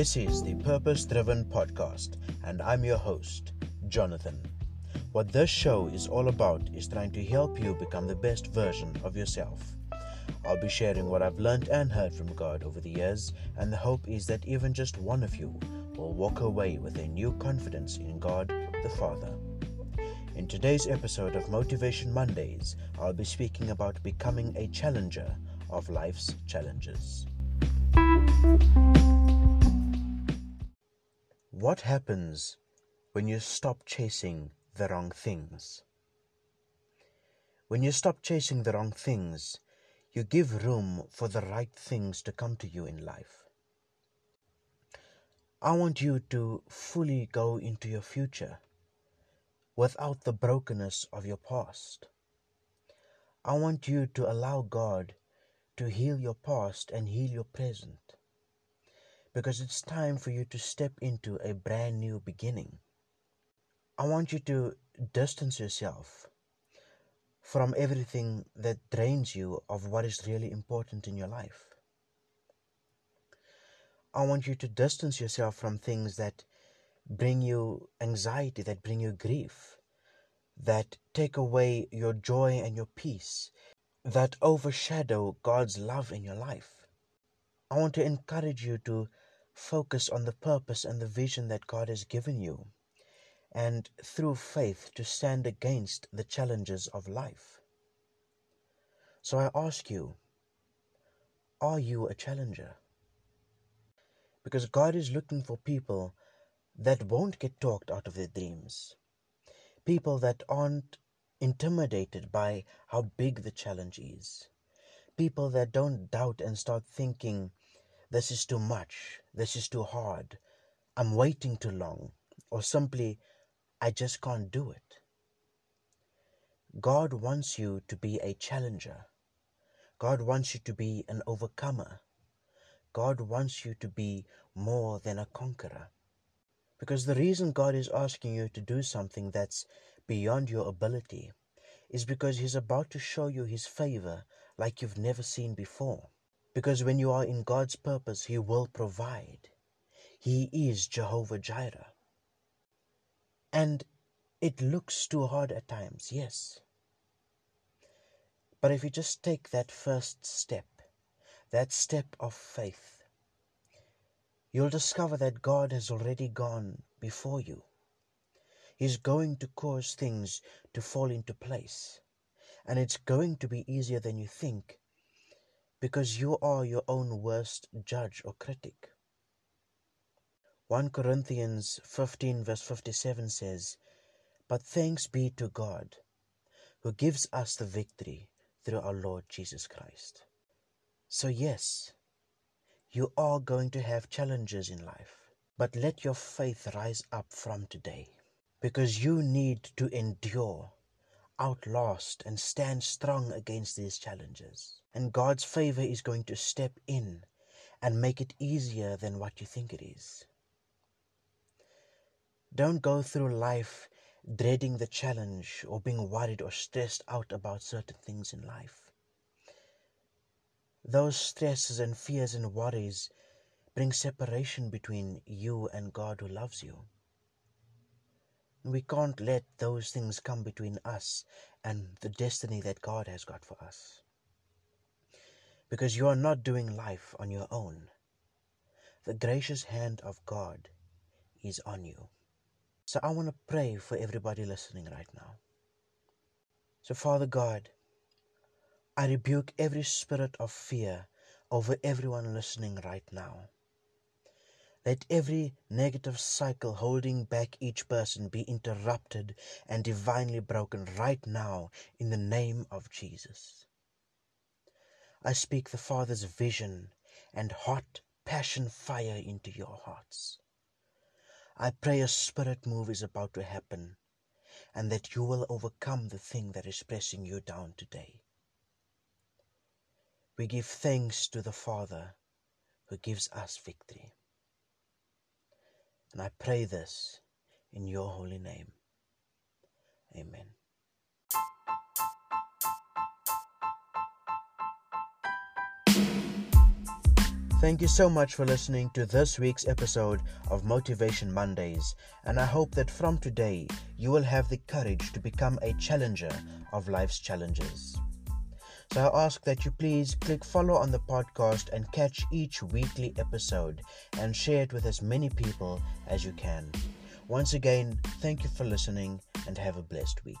This is the Purpose Driven Podcast, and I'm your host, Jonathan. What this show is all about is trying to help you become the best version of yourself. I'll be sharing what I've learned and heard from God over the years, and the hope is that even just one of you will walk away with a new confidence in God the Father. In today's episode of Motivation Mondays, I'll be speaking about becoming a challenger of life's challenges. What happens when you stop chasing the wrong things? When you stop chasing the wrong things, you give room for the right things to come to you in life. I want you to fully go into your future without the brokenness of your past. I want you to allow God to heal your past and heal your present because it's time for you to step into a brand new beginning. I want you to distance yourself from everything that drains you of what is really important in your life. I want you to distance yourself from things that bring you anxiety, that bring you grief, that take away your joy and your peace, that overshadow God's love in your life. I want to encourage you to focus on the purpose and the vision that God has given you, and through faith to stand against the challenges of life. So I ask you, are you a challenger? Because God is looking for people that won't get talked out of their dreams, people that aren't intimidated by how big the challenge is, people that don't doubt and start thinking this is too much, this is too hard, I'm waiting too long, or simply, I just can't do it. God wants you to be a challenger. God wants you to be an overcomer. God wants you to be more than a conqueror. Because the reason God is asking you to do something that's beyond your ability is because He's about to show you His favor like you've never seen before. Because when you are in God's purpose, He will provide. He is Jehovah Jireh. And it looks too hard at times, yes. But if you just take that first step, that step of faith, you'll discover that God has already gone before you. He's going to cause things to fall into place. And it's going to be easier than you think because you are your own worst judge or critic. 1 Corinthians 15, verse 57 says, But thanks be to God, who gives us the victory through our Lord Jesus Christ. So, yes, you are going to have challenges in life, but let your faith rise up from today because you need to endure outlast and stand strong against these challenges. And God's favor is going to step in and make it easier than what you think it is. Don't go through life dreading the challenge or being worried or stressed out about certain things in life. Those stresses and fears and worries bring separation between you and God who loves you. We can't let those things come between us and the destiny that God has got for us. Because you are not doing life on your own. The gracious hand of God is on you. So I want to pray for everybody listening right now. So, Father God, I rebuke every spirit of fear over everyone listening right now. Let every negative cycle holding back each person be interrupted and divinely broken right now in the name of Jesus. I speak the Father's vision and hot passion fire into your hearts. I pray a spirit move is about to happen and that you will overcome the thing that is pressing you down today. We give thanks to the Father who gives us victory. And I pray this in your holy name. Amen. Thank you so much for listening to this week's episode of Motivation Mondays, and I hope that from today you will have the courage to become a challenger of life's challenges. So I ask that you please click follow on the podcast and catch each weekly episode and share it with as many people as you can. Once again, thank you for listening and have a blessed week.